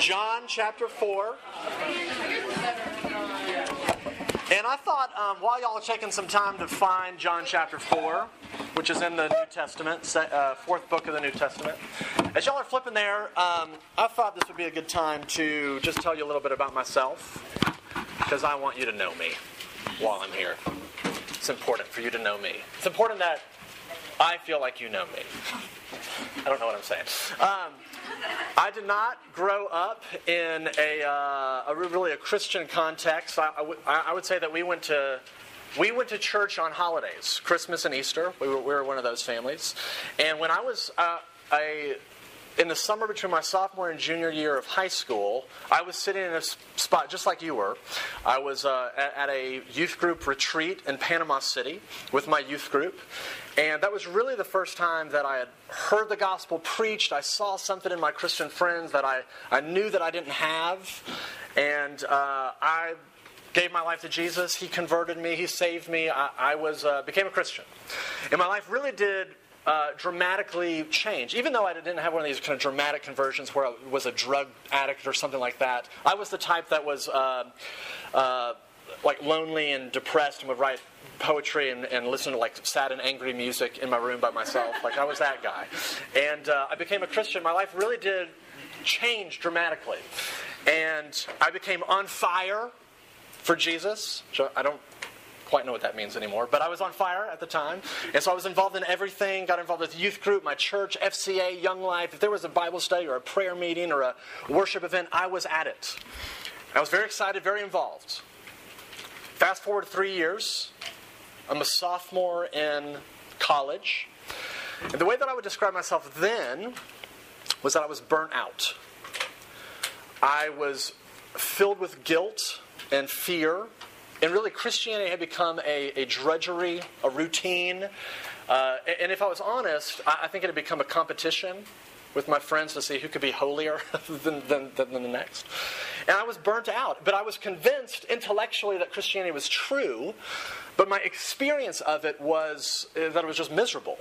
John chapter 4. And I thought um, while y'all are taking some time to find John chapter 4, which is in the New Testament, uh, fourth book of the New Testament, as y'all are flipping there, um, I thought this would be a good time to just tell you a little bit about myself, because I want you to know me while I'm here. It's important for you to know me. It's important that I feel like you know me. I don't know what I'm saying. Um, I did not grow up in a, uh, a really a Christian context. I, I, w- I would say that we went to we went to church on holidays, Christmas and Easter. We were, we were one of those families. And when I was uh, a in the summer between my sophomore and junior year of high school, I was sitting in a spot just like you were. I was uh, at, at, a youth group retreat in Panama City with my youth group. And that was really the first time that I had heard the gospel preached. I saw something in my Christian friends that I, I knew that I didn't have. And uh, I gave my life to Jesus. He converted me. He saved me. I, I was uh, became a Christian. And my life really did uh, dramatically change. Even though I didn't have one of these kind of dramatic conversions where I was a drug addict or something like that, I was the type that was uh, uh, like lonely and depressed and would write poetry and, and, listen to like sad and angry music in my room by myself. Like I was that guy. And uh, I became a Christian. My life really did change dramatically. And I became on fire for Jesus. I don't quite know what that means anymore, but I was on fire at the time. And so I was involved in everything, got involved with youth group, my church, FCA, Young Life. If there was a Bible study or a prayer meeting or a worship event, I was at it. I was very excited, very involved. Fast forward three years, I'm a sophomore in college. And the way that I would describe myself then was that I was burnt out. I was filled with guilt and fear and really, Christianity had become a, a drudgery, a routine. Uh, and if I was honest, I, I think it had become a competition with my friends to see who could be holier than, than, than, the next. And I was burnt out, but I was convinced intellectually that Christianity was true, but my experience of it was uh, that it was just miserable.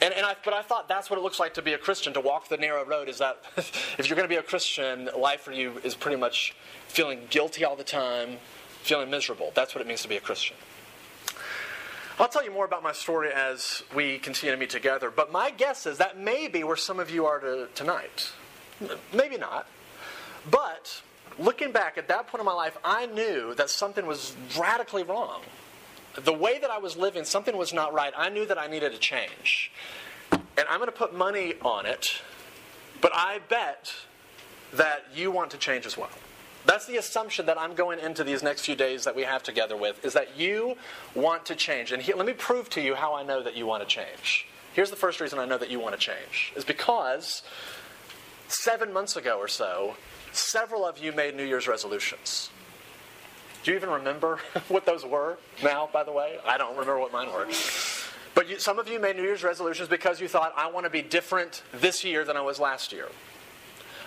And, and I, but I thought that's what it looks like to be a Christian, to walk the narrow road, is that if you're going to be a Christian, life for you is pretty much feeling guilty all the time, feeling miserable. That's what it means to be a Christian. I'll tell you more about my story as we continue to meet together, but my guess is that may be where some of you are too, tonight. Maybe not. But looking back at that point in my life, I knew that something was radically wrong. The way that I was living, something was not right. I knew that I needed a change. And I'm going to put money on it, but I bet that you want to change as well. That's the assumption that I'm going into these next few days that we have together with, is that you want to change. And let me prove to you how I know that you want to change. Here's the first reason I know that you want to change, is because seven months ago or so, several of you made New Year's resolutions. Do you even remember what those were now, by the way? I don't remember what mine were. But you, some of you made New Year's resolutions because you thought, I want to be different this year than I was last year.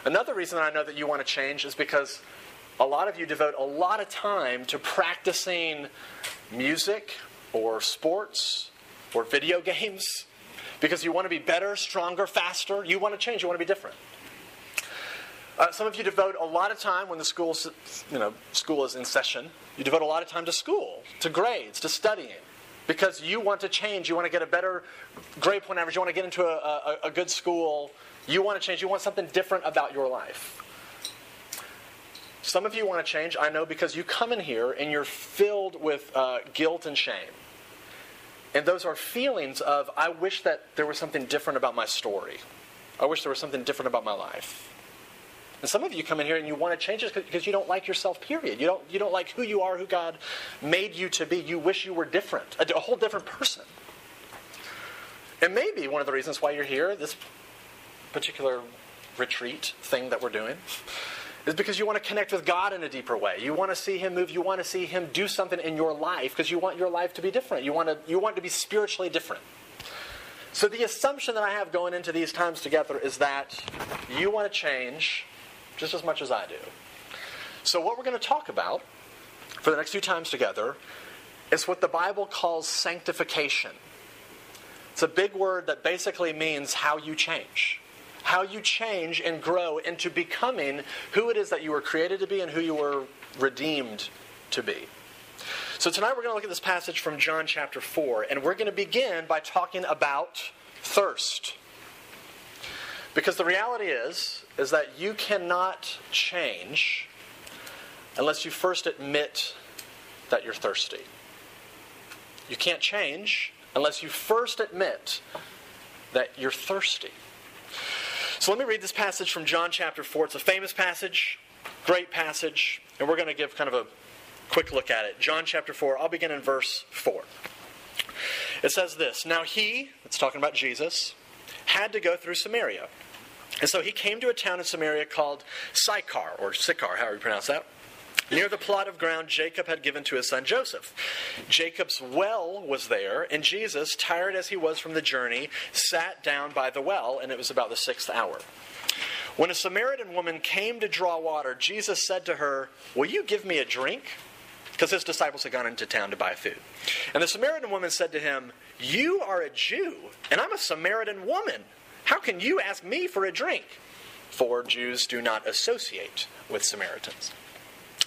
Another reason I know that you want to change is because a lot of you devote a lot of time to practicing music or sports or video games because you want to be better, stronger, faster. You want to change. You want to be different. Uh, some of you devote a lot of time when the school's, you know, school is in session. You devote a lot of time to school, to grades, to studying, because you want to change. You want to get a better grade point average. You want to get into a, a, a good school. You want to change. You want something different about your life. Some of you want to change, I know, because you come in here and you're filled with uh, guilt and shame. And those are feelings of, I wish that there was something different about my story. I wish there was something different about my life. And some of you come in here and you want to change it because you don't like yourself, period. You don't, you don't like who you are, who God made you to be. You wish you were different, a, a whole different person. And maybe one of the reasons why you're here, this particular retreat thing that we're doing, is because you want to connect with God in a deeper way. You want to see Him move. You want to see Him do something in your life because you want your life to be different. You want to, you want to be spiritually different. So, the assumption that I have going into these times together is that you want to change just as much as I do. So, what we're going to talk about for the next few times together is what the Bible calls sanctification. It's a big word that basically means how you change. How you change and grow into becoming who it is that you were created to be and who you were redeemed to be. So tonight we're going to look at this passage from John chapter 4, and we're going to begin by talking about thirst. Because the reality is, is that you cannot change unless you first admit that you're thirsty. You can't change unless you first admit that you're thirsty. So let me read this passage from John chapter 4. It's a famous passage, great passage, and we're going to give kind of a quick look at it. John chapter 4, I'll begin in verse 4. It says this Now he, it's talking about Jesus, had to go through Samaria. And so he came to a town in Samaria called Sychar, or Sychar, however you pronounce that near the plot of ground Jacob had given to his son Joseph. Jacob's well was there, and Jesus, tired as he was from the journey, sat down by the well, and it was about the sixth hour. When a Samaritan woman came to draw water, Jesus said to her, Will you give me a drink? Because his disciples had gone into town to buy food. And the Samaritan woman said to him, You are a Jew, and I'm a Samaritan woman. How can you ask me for a drink? For Jews do not associate with Samaritans.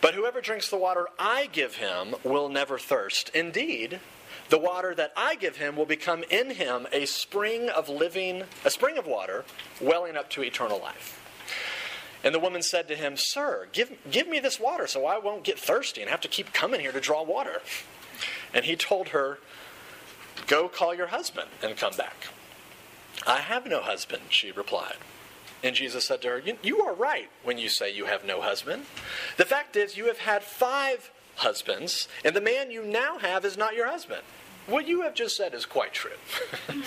But whoever drinks the water I give him will never thirst. Indeed, the water that I give him will become in him a spring of living, a spring of water welling up to eternal life. And the woman said to him, Sir, give, give me this water so I won't get thirsty and have to keep coming here to draw water. And he told her, Go call your husband and come back. I have no husband, she replied. And Jesus said to her, You are right when you say you have no husband. The fact is, you have had five husbands, and the man you now have is not your husband. What you have just said is quite true.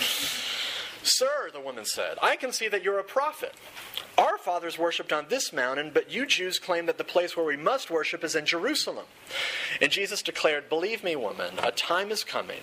Sir, the woman said, I can see that you're a prophet. Our fathers worshipped on this mountain, but you Jews claim that the place where we must worship is in Jerusalem. And Jesus declared, Believe me, woman, a time is coming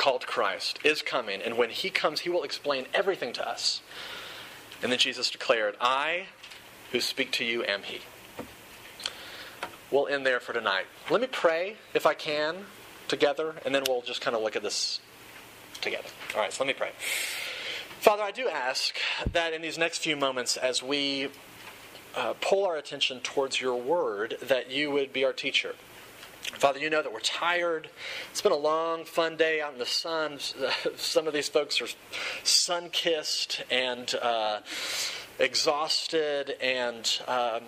called Christ, is coming, and when he comes, he will explain everything to us. And then Jesus declared, I who speak to you am he. We'll end there for tonight. Let me pray, if I can, together, and then we'll just kind of look at this together. All right, so let me pray. Father, I do ask that in these next few moments, as we uh, pull our attention towards your word, that you would be our teacher. Father, you know that we're tired. It's been a long, fun day out in the sun. Some of these folks are sun kissed and uh, exhausted, and um,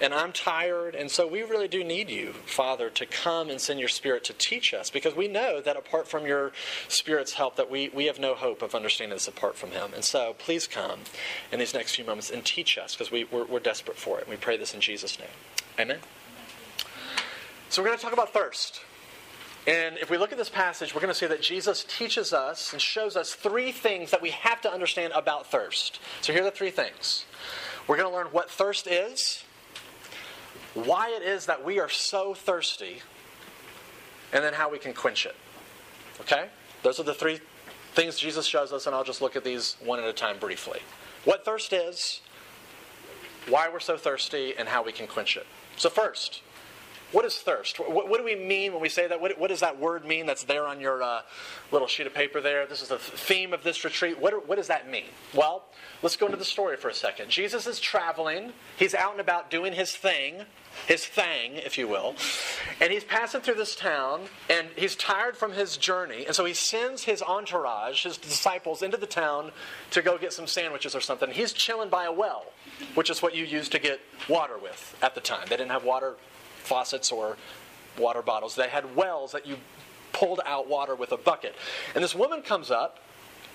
and I'm tired. And so we really do need you, Father, to come and send your Spirit to teach us, because we know that apart from your Spirit's help, that we we have no hope of understanding this apart from Him. And so please come in these next few moments and teach us, because we we're, we're desperate for it. We pray this in Jesus' name. Amen. So we're going to talk about thirst. And if we look at this passage, we're going to see that Jesus teaches us and shows us three things that we have to understand about thirst. So here are the three things. We're going to learn what thirst is, why it is that we are so thirsty, and then how we can quench it. Okay? Those are the three things Jesus shows us, and I'll just look at these one at a time briefly. What thirst is, why we're so thirsty, and how we can quench it. So, first, what is thirst? What, what, do we mean when we say that? What, what does that word mean that's there on your uh, little sheet of paper there? This is the theme of this retreat. What, what does that mean? Well, let's go into the story for a second. Jesus is traveling, he's out and about doing his thing, his thing, if you will, and he's passing through this town, and he's tired from his journey, and so he sends his entourage, his disciples, into the town to go get some sandwiches or something. He's chilling by a well, which is what you used to get water with at the time. They didn't have water faucets or water bottles. They had wells that you pulled out water with a bucket. And this woman comes up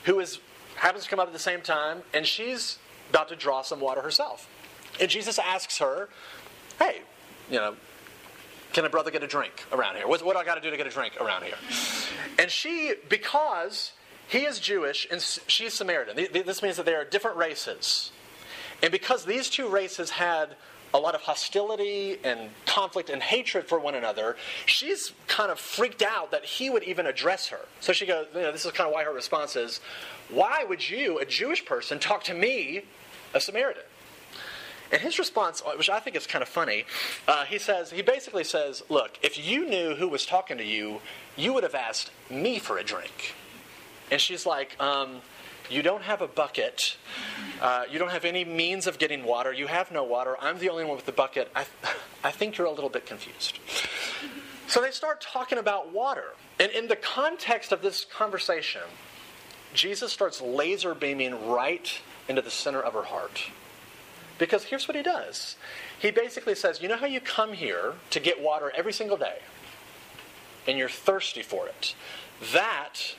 who is happens to come up at the same time, and she's about to draw some water herself. And Jesus asks her, Hey, you know, can a brother get a drink around here? What, what do I got to do to get a drink around here? And she, because he is Jewish and she's Samaritan, this means that they are different races. And because these two races had a lot of hostility and conflict and hatred for one another, she's kind of freaked out that he would even address her. So she goes, you know, this is kind of why her response is, Why would you, a Jewish person, talk to me, a Samaritan? And his response, which I think is kind of funny, uh, he says, he basically says, Look, if you knew who was talking to you, you would have asked me for a drink. And she's like, um, you don't have a bucket. Uh, you don't have any means of getting water. You have no water. I'm the only one with the bucket. I, I think you're a little bit confused. So they start talking about water. And in the context of this conversation, Jesus starts laser beaming right into the center of her heart. Because here's what he does He basically says, You know how you come here to get water every single day, and you're thirsty for it? That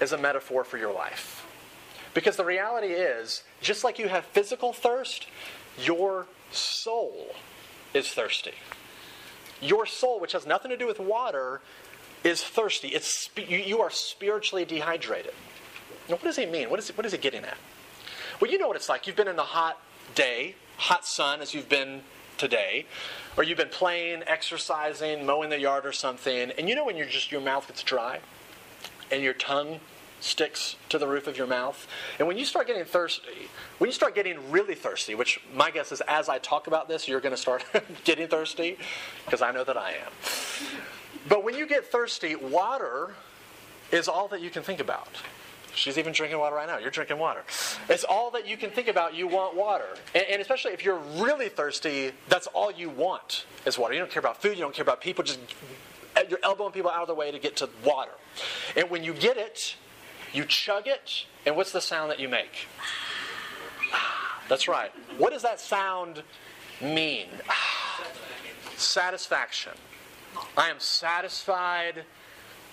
is a metaphor for your life. Because the reality is, just like you have physical thirst, your soul is thirsty. Your soul, which has nothing to do with water, is thirsty. It's, you are spiritually dehydrated. Now, what does he mean? What is, what is he getting at? Well, you know what it's like. You've been in the hot day, hot sun, as you've been today, or you've been playing, exercising, mowing the yard or something, and you know when you're just your mouth gets dry and your tongue sticks to the roof of your mouth. And when you start getting thirsty, when you start getting really thirsty, which my guess is as I talk about this, you're going to start getting thirsty, because I know that I am. But when you get thirsty, water is all that you can think about. She's even drinking water right now. You're drinking water. It's all that you can think about. You want water. And, and, especially if you're really thirsty, that's all you want is water. You don't care about food. You don't care about people. Just uh, you're elbowing people out of the way to get to water. And when you get it, you chug it, and what's the sound that you make? That's right. What does that sound mean? Satisfaction. I am satisfied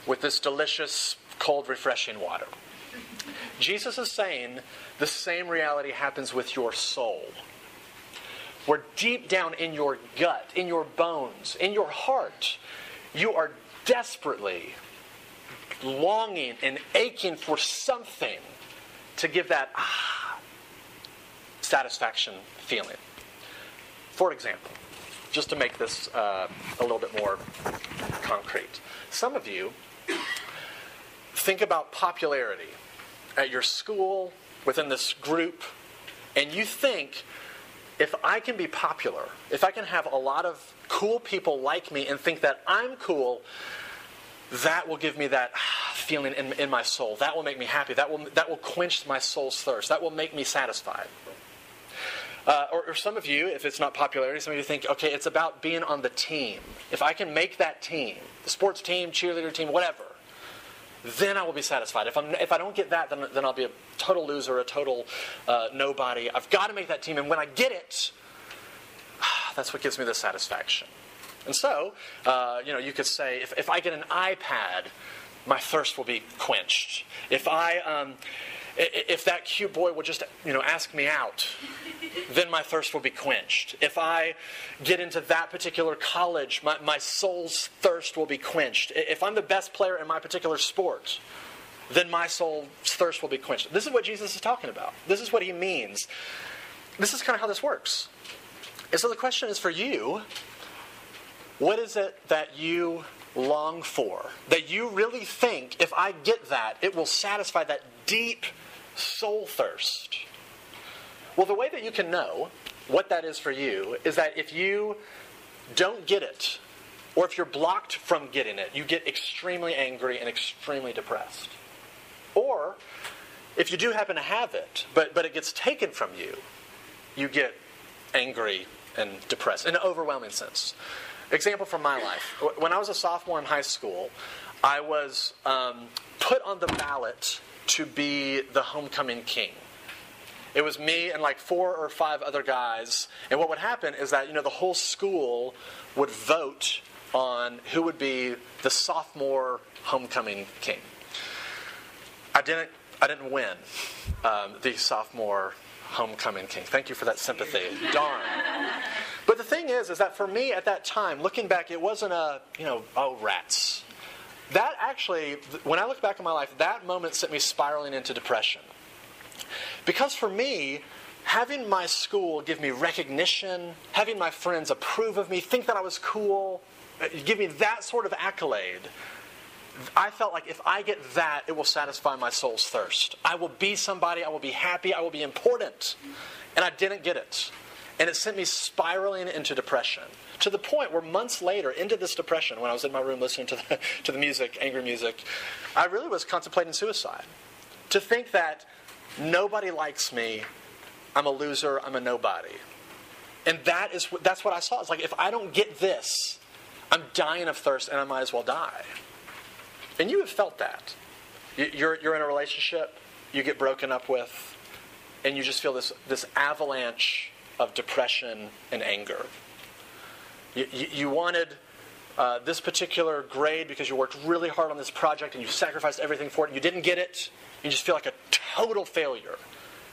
with this delicious, cold, refreshing water. Jesus is saying the same reality happens with your soul. Where deep down in your gut, in your bones, in your heart, you are desperately longing and aching for something to give that ah, satisfaction feeling. For example, just to make this uh, a little bit more concrete, some of you think about popularity at your school, within this group, and you think if I can be popular, if I can have a lot of cool people like me and think that I'm cool, that will give me that feeling in, in my soul. That will make me happy. That will, that will quench my soul's thirst. That will make me satisfied. Uh, or, or, some of you, if it's not popularity, some of you think, okay, it's about being on the team. If I can make that team, the sports team, cheerleader team, whatever, then I will be satisfied. If, I'm, if I don't get that, then, then I'll be a total loser, a total uh, nobody. I've got to make that team, and when I get it, that's what gives me the satisfaction. And so, uh, you know, you could say, if, if I get an iPad, my thirst will be quenched. If I, um, if that cute boy will just, you know, ask me out, then my thirst will be quenched. If I get into that particular college, my, my soul's thirst will be quenched. If I'm the best player in my particular sport, then my soul's thirst will be quenched. This is what Jesus is talking about. This is what he means. This is kind of how this works. And so the question is for you what is it that you long for? That you really think, if I get that, it will satisfy that deep soul thirst? Well, the way that you can know what that is for you is that if you don't get it or if you're blocked from getting it, you get extremely angry and extremely depressed. Or if you do happen to have it, but, but it gets taken from you, you get angry and depressed in an overwhelming sense. Example from my life. When I was a sophomore in high school, I was um, put on the ballot to be the homecoming king. It was me and like four or five other guys. And what would happen is that, you know, the whole school would vote on who would be the sophomore homecoming king. I didn't, I didn't win um, the sophomore homecoming king. Thank you for that sympathy. Darn. But the thing is, is that for me at that time, looking back, it wasn't a, you know, oh, rats. That actually, when I look back on my life, that moment sent me spiraling into depression. Because for me, having my school give me recognition, having my friends approve of me, think that I was cool, uh, give me that sort of accolade, I felt like if I get that, it will satisfy my soul's thirst. I will be somebody, I will be happy, I will be important. And I didn't get it. And it sent me spiraling into depression to the point where months later, into this depression, when I was in my room listening to the, to the music, angry music, I really was contemplating suicide. To think that nobody likes me, I'm a loser, I'm a nobody. And that is that's what I saw. It's like if I don't get this, I'm dying of thirst and I might as well die. And you have felt that. You're, you're in a relationship, you get broken up with, and you just feel this, this avalanche of depression and anger. You, you, you wanted uh, this particular grade because you worked really hard on this project and you sacrificed everything for it. and You didn't get it. You just feel like a total failure.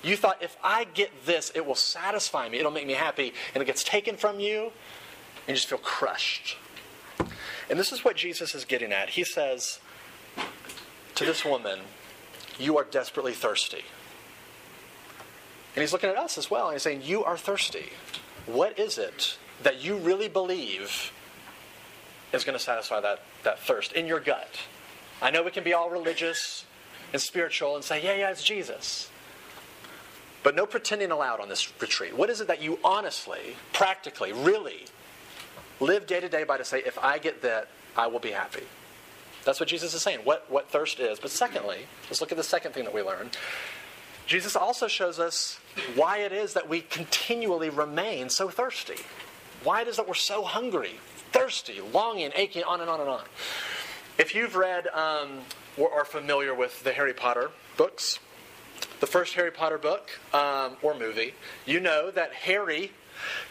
You thought, if I get this, it will satisfy me, it'll make me happy, and it gets taken from you, and you just feel crushed. And this is what Jesus is getting at. He says to this woman, You are desperately thirsty. And he's looking at us as well, and he's saying, You are thirsty. What is it that you really believe is going to satisfy that, that thirst in your gut? I know we can be all religious and spiritual and say, Yeah, yeah, it's Jesus. But no pretending allowed on this retreat. What is it that you honestly, practically, really live day to day by to say, if I get that, I will be happy? That's what Jesus is saying, what, what thirst is. But secondly, let's look at the second thing that we learn. Jesus also shows us why it is that we continually remain so thirsty. Why it is that we're so hungry, thirsty, longing, aching, on and on and on. If you've read um, or are familiar with the Harry Potter books, the first Harry Potter book um, or movie, you know that Harry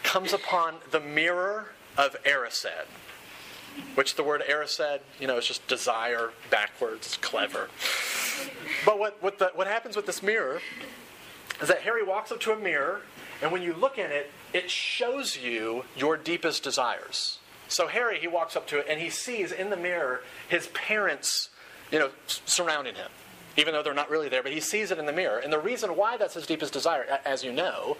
comes upon the mirror of Erised, which the word Erised, you know, is just desire backwards. It's clever. But what, what, the, what happens with this mirror is that Harry walks up to a mirror, and when you look in it, it shows you your deepest desires. So Harry, he walks up to it, and he sees in the mirror his parents, you know, surrounding him even though they're not really there, but he sees it in the mirror. And the reason why that's his deepest desire, as you know,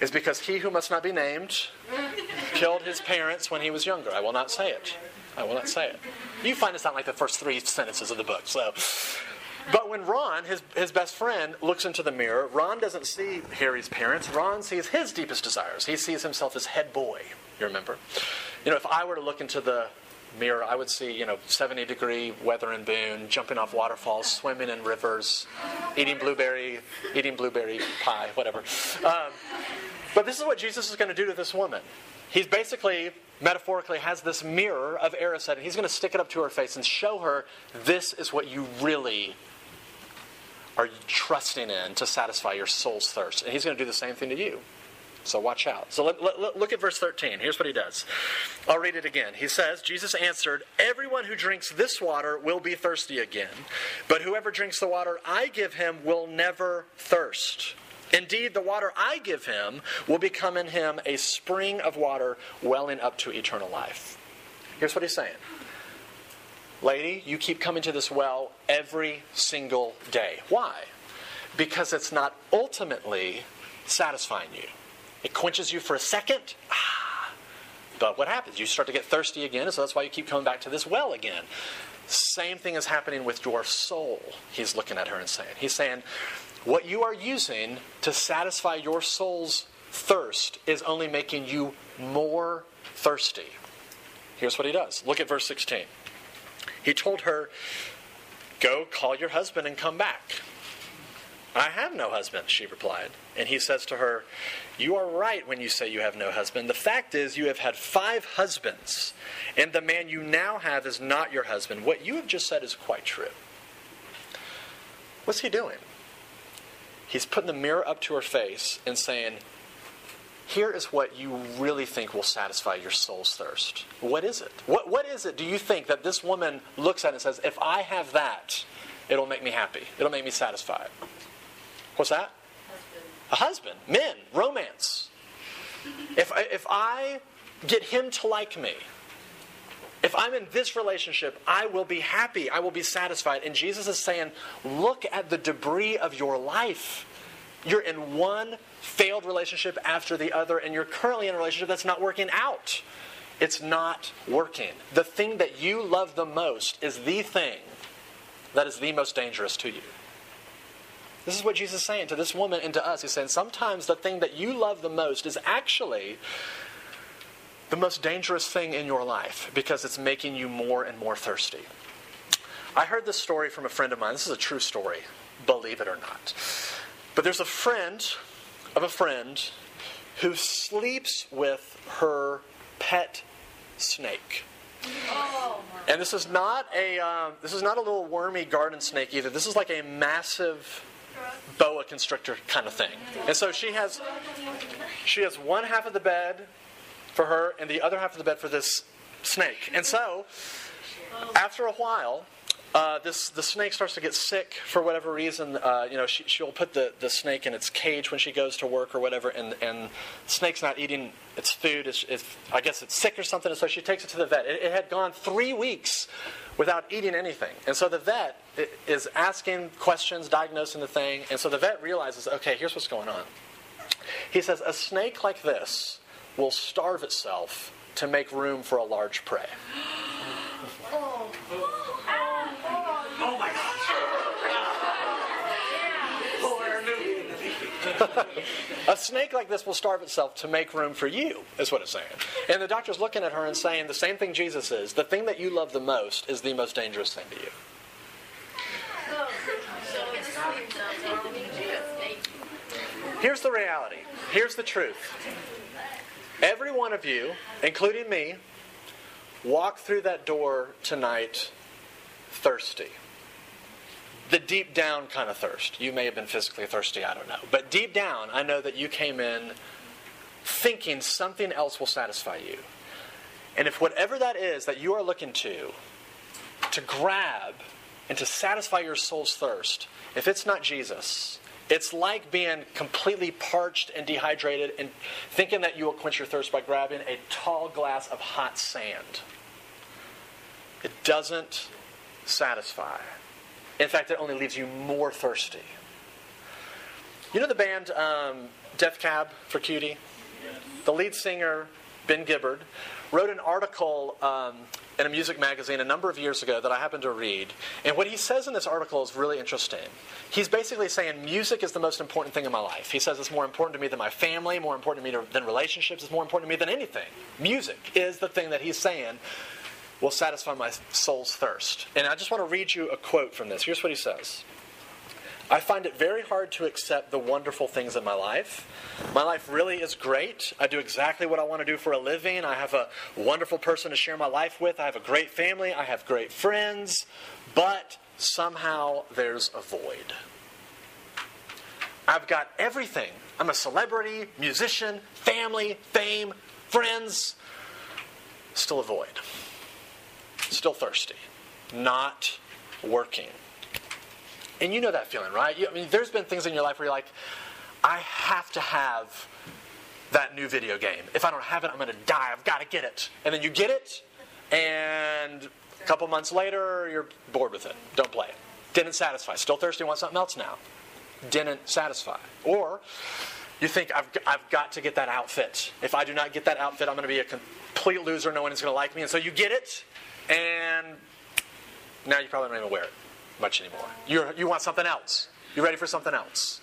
is because he who must not be named killed his parents when he was younger. I will not say it. I will not say it. You find this out like the first three sentences of the book. So, but when Ron, his, his best friend, looks into the mirror, Ron doesn't see Harry's parents. Ron sees his deepest desires. He sees himself as head boy. You remember? You know, if I were to look into the mirror, I would see, you know, 70 degree weather in Boone, jumping off waterfalls, swimming in rivers, eating blueberry, eating blueberry pie, whatever. Um, but this is what Jesus is going to do to this woman. He's basically, metaphorically, has this mirror of Erised, and he's going to stick it up to her face and show her this is what you really are trusting in to satisfy your soul's thirst. And he's going to do the same thing to you. So watch out. So let, let, look at verse 13. Here's what he does. I'll read it again. He says, Jesus answered, Everyone who drinks this water will be thirsty again, but whoever drinks the water I give him will never thirst. Indeed, the water I give him will become in him a spring of water welling up to eternal life. Here's what he's saying Lady, you keep coming to this well every single day. Why? Because it's not ultimately satisfying you. It quenches you for a second. Ah. But what happens? You start to get thirsty again, so that's why you keep coming back to this well again. Same thing is happening with your soul, he's looking at her and saying. He's saying, what you are using to satisfy your soul's thirst is only making you more thirsty. Here's what he does. Look at verse 16. He told her, Go call your husband and come back. I have no husband, she replied. And he says to her, You are right when you say you have no husband. The fact is, you have had five husbands, and the man you now have is not your husband. What you have just said is quite true. What's he doing? He's putting the mirror up to her face and saying, Here is what you really think will satisfy your soul's thirst. What is it? What, what is it do you think that this woman looks at and says, If I have that, it'll make me happy, it'll make me satisfied? What's that? A husband. Men. Romance. If, if I get him to like me, if I'm in this relationship, I will be happy. I will be satisfied. And Jesus is saying, look at the debris of your life. You're in one failed relationship after the other, and you're currently in a relationship that's not working out. It's not working. The thing that you love the most is the thing that is the most dangerous to you. This is what Jesus is saying to this woman and to us. He's saying sometimes the thing that you love the most is actually the most dangerous thing in your life because it's making you more and more thirsty. I heard this story from a friend of mine. This is a true story, believe it or not. But there's a friend of a friend who sleeps with her pet snake. And this is not a um, this is not a little wormy garden snake either. This is like a massive boa constrictor kind of thing. And so she has she has one half of the bed for her and the other half of the bed for this snake. And so after a while, uh, this the snake starts to get sick for whatever reason. Uh, you know, she, she'll put the, the snake in its cage when she goes to work or whatever, and and the snake's not eating its food. It's, it's, I guess it's sick or something, and so she takes it to the vet. It, it had gone three weeks without eating anything, and so the vet is asking questions, diagnosing the thing, and so the vet realizes, okay, here's what's going on. He says a snake like this will starve itself to make room for a large prey. Oh. A snake like this will starve itself to make room for you, is what it's saying. And the doctor's looking at her and saying the same thing Jesus is the thing that you love the most is the most dangerous thing to you. Here's the reality. Here's the truth. Every one of you, including me, walk through that door tonight thirsty the deep down kind of thirst. You may have been physically thirsty, I don't know. But deep down, I know that you came in thinking something else will satisfy you. And if whatever that is that you are looking to, to grab and to satisfy your soul's thirst, if it's not Jesus, it's like being completely parched and dehydrated and thinking that you will quench your thirst by grabbing a tall glass of hot sand. It doesn't satisfy. In fact, it only leaves you more thirsty. You know the band um, Death Cab for Cutie? The lead singer, Ben Gibbard, wrote an article um, in a music magazine a number of years ago that I happened to read. And what he says in this article is really interesting. He's basically saying music is the most important thing in my life. He says it's more important to me than my family, more important to me than relationships, it's more important to me than anything. Music is the thing that he's saying will satisfy my soul's thirst. And I just want to read you a quote from this. Here's what he says I find it very hard to accept the wonderful things in my life. My life really is great. I do exactly what I want to do for a living. I have a wonderful person to share my life with. I have a great family. I have great friends. But somehow there's a void. I've got everything. I'm a celebrity, musician, family, fame, friends. Still a void still thirsty, not working. And you know that feeling, right? You, I mean, there's been things in your life where you're like, I have to have that new video game. If I don't have it, I'm going to die. I've got to get it. And then you get it, and a couple months later, you're bored with it. Don't play it. Didn't satisfy. Still thirsty, want something else now. Didn't satisfy. Or you think, I've, I've got to get that outfit. If I do not get that outfit, I'm going to be a complete loser. No one is going to like me. And so you get it, and now you probably don't even wear it much anymore. you you want something else. You're ready for something else.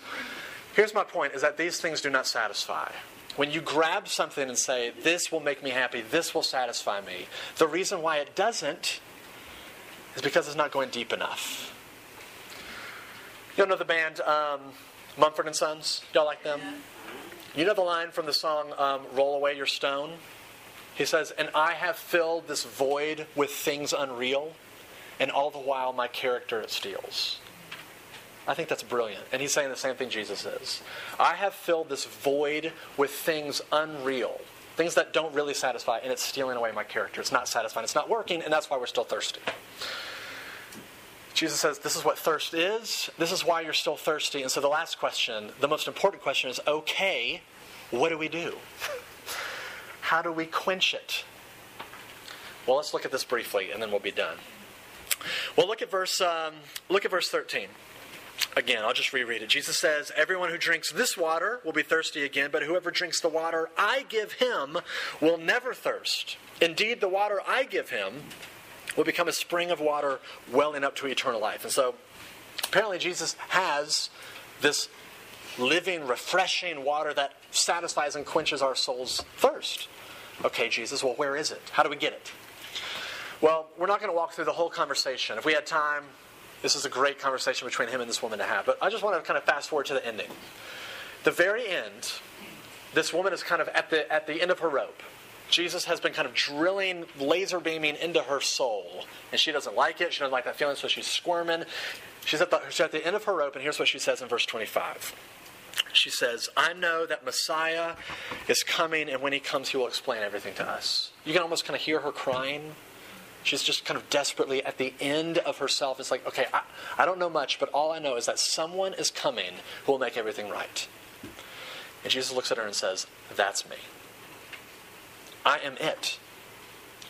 Here's my point is that these things do not satisfy. when you grab something and say, This will make me happy, this will satisfy me, the reason why it doesn't is because it's not going deep enough. You know the band um, Mumford and Sons? Y'all like them? You know the line from the song um, Roll Away Your Stone? He says, And I have filled this void with things unreal, and all the while my character it steals. I think that's brilliant. And he's saying the same thing Jesus is. I have filled this void with things unreal, things that don't really satisfy, and it's stealing away my character. It's not satisfying, it's not working, and that's why we're still thirsty. Jesus says, This is what thirst is. This is why you're still thirsty. And so the last question, the most important question is okay, what do we do? How do we quench it? Well, let's look at this briefly, and then we'll be done. Well, look at verse, um, look at verse 13. Again, I'll just reread it. Jesus says, Everyone who drinks this water will be thirsty again, but whoever drinks the water I give him will never thirst. Indeed, the water I give him will become a spring of water welling up to eternal life. And so, apparently, Jesus has this living, refreshing water that satisfies and quenches our soul's thirst. Okay, Jesus, well, where is it? How do we get it? Well, we're not going to walk through the whole conversation. If we had time, this is a great conversation between him and this woman to have. But I just want to kind of fast forward to the ending. The very end, this woman is kind of at the, at the end of her rope. Jesus has been kind of drilling, laser beaming into her soul. And she doesn't like it. She doesn't like that feeling, so she's squirming. She's at the, she's at the end of her rope, and here's what she says in verse 25. She says, I know that Messiah is coming, and when he comes, he will explain everything to us. You can almost kind of hear her crying She's just kind of desperately at the end of herself. It's like, okay, I, I don't know much, but all I know is that someone is coming who will make everything right. And Jesus looks at her and says, That's me. I am it.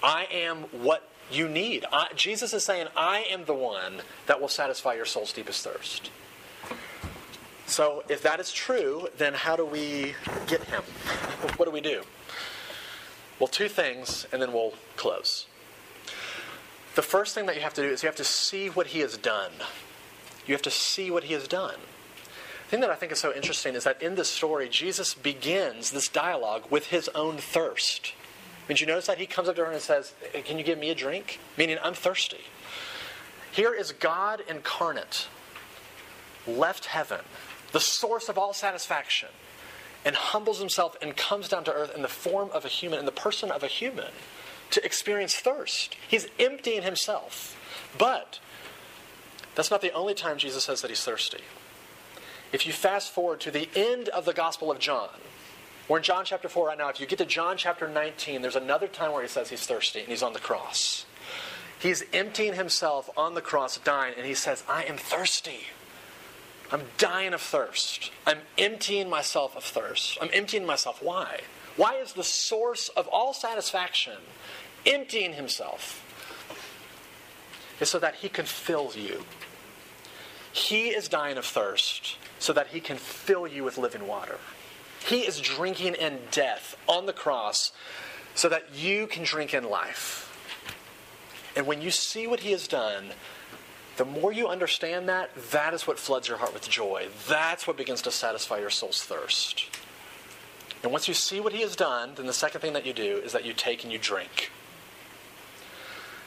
I am what you need. I, Jesus is saying, I am the one that will satisfy your soul's deepest thirst. So, if that is true, then how do we get him? what do we do? Well, two things, and then we'll close the first thing that you have to do is you have to see what he has done. You have to see what he has done. The thing that I think is so interesting is that in this story, Jesus begins this dialogue with his own thirst. I mean, you notice that he comes up to her and says, Can you give me a drink? Meaning, I'm thirsty. Here is God incarnate, left heaven, the source of all satisfaction, and humbles himself and comes down to earth in the form of a human, in the person of a human to experience thirst. He's emptying himself. But that's not the only time Jesus says that he's thirsty. If you fast forward to the end of the Gospel of John, we're in John chapter 4 right now. If you get to John chapter 19, there's another time where he says he's thirsty and he's on the cross. He's emptying himself on the cross, dying, and he says, I am thirsty. I'm dying of thirst. I'm emptying myself of thirst. I'm emptying myself. Why? Why is the source of all satisfaction emptying himself? Is so that he can fill you. He is dying of thirst so that he can fill you with living water. He is drinking in death on the cross so that you can drink in life. And when you see what he has done, the more you understand that, that is what floods your heart with joy. That's what begins to satisfy your soul's thirst. And once you see what he has done, then the second thing that you do is that you take and you drink.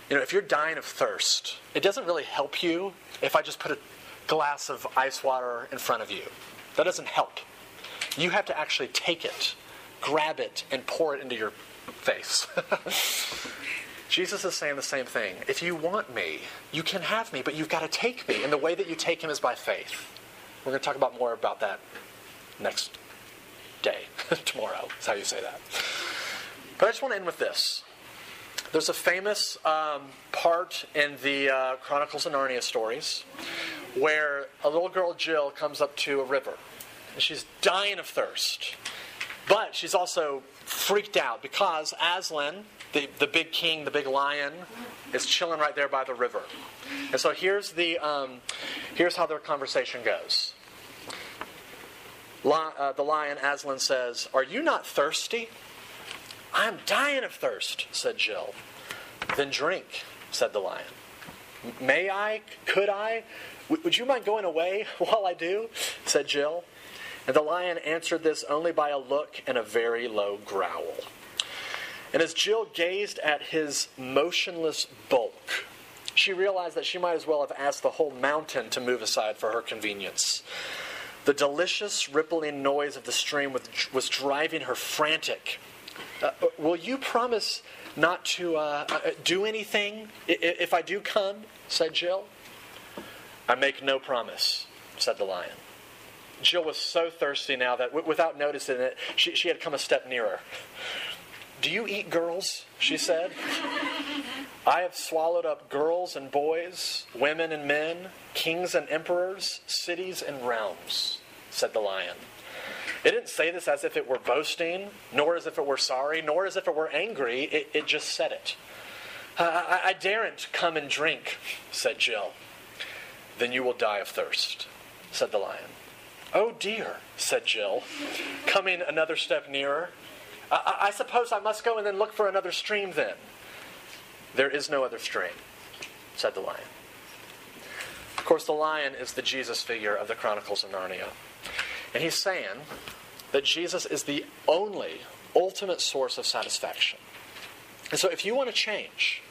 You know, if you're dying of thirst, it doesn't really help you if I just put a glass of ice water in front of you. That doesn't help. You have to actually take it, grab it, and pour it into your face. Jesus is saying the same thing. If you want me, you can have me, but you've got to take me. And the way that you take him is by faith. We're going to talk about more about that next day. Tomorrow is how you say that. But I just want to end with this. There's a famous um, part in the uh, Chronicles of Narnia stories where a little girl, Jill, comes up to a river. And she's dying of thirst. But she's also freaked out because Aslan, the, the big king, the big lion, is chilling right there by the river. And so here's, the, um, here's how their conversation goes. Uh, the lion, Aslan, says, Are you not thirsty? I'm dying of thirst, said Jill. Then drink, said the lion. May I? Could I? W- would you mind going away while I do? said Jill. And the lion answered this only by a look and a very low growl. And as Jill gazed at his motionless bulk, she realized that she might as well have asked the whole mountain to move aside for her convenience. The delicious rippling noise of the stream was driving her frantic. Uh, will you promise not to uh, uh do anything if I do come? said Jill. I make no promise, said the lion. Jill was so thirsty now that w- without noticing it, she, she had come a step nearer. Do you eat girls? She said. I have swallowed up girls and boys, women and men, kings and emperors, cities and realms, said the lion. It didn't say this as if it were boasting, nor as if it were sorry, nor as if it were angry. It, it just said it. I, I, I daren't come and drink, said Jill. Then you will die of thirst, said the lion. Oh dear, said Jill, coming another step nearer. I, I suppose I must go and then look for another stream then. There is no other stream, said the lion. Of course, the lion is the Jesus figure of the Chronicles of Narnia. And he's saying that Jesus is the only ultimate source of satisfaction. And so, if you want to change,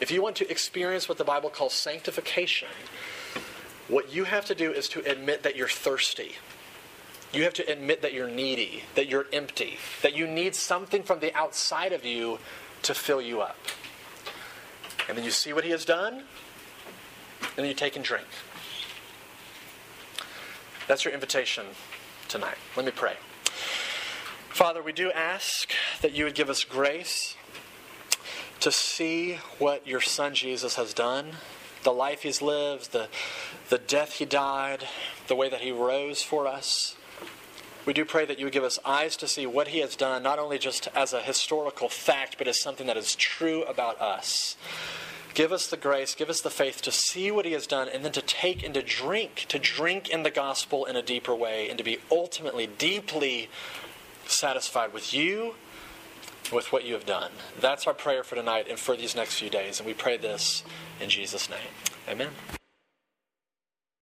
if you want to experience what the Bible calls sanctification, what you have to do is to admit that you're thirsty. You have to admit that you're needy, that you're empty, that you need something from the outside of you to fill you up. And then you see what he has done, and then you take and drink. That's your invitation tonight. Let me pray. Father, we do ask that you would give us grace to see what your son Jesus has done the life he's lived, the, the death he died, the way that he rose for us. We do pray that you would give us eyes to see what he has done, not only just as a historical fact, but as something that is true about us. Give us the grace, give us the faith to see what he has done, and then to take and to drink, to drink in the gospel in a deeper way, and to be ultimately, deeply satisfied with you, with what you have done. That's our prayer for tonight and for these next few days. And we pray this in Jesus' name. Amen.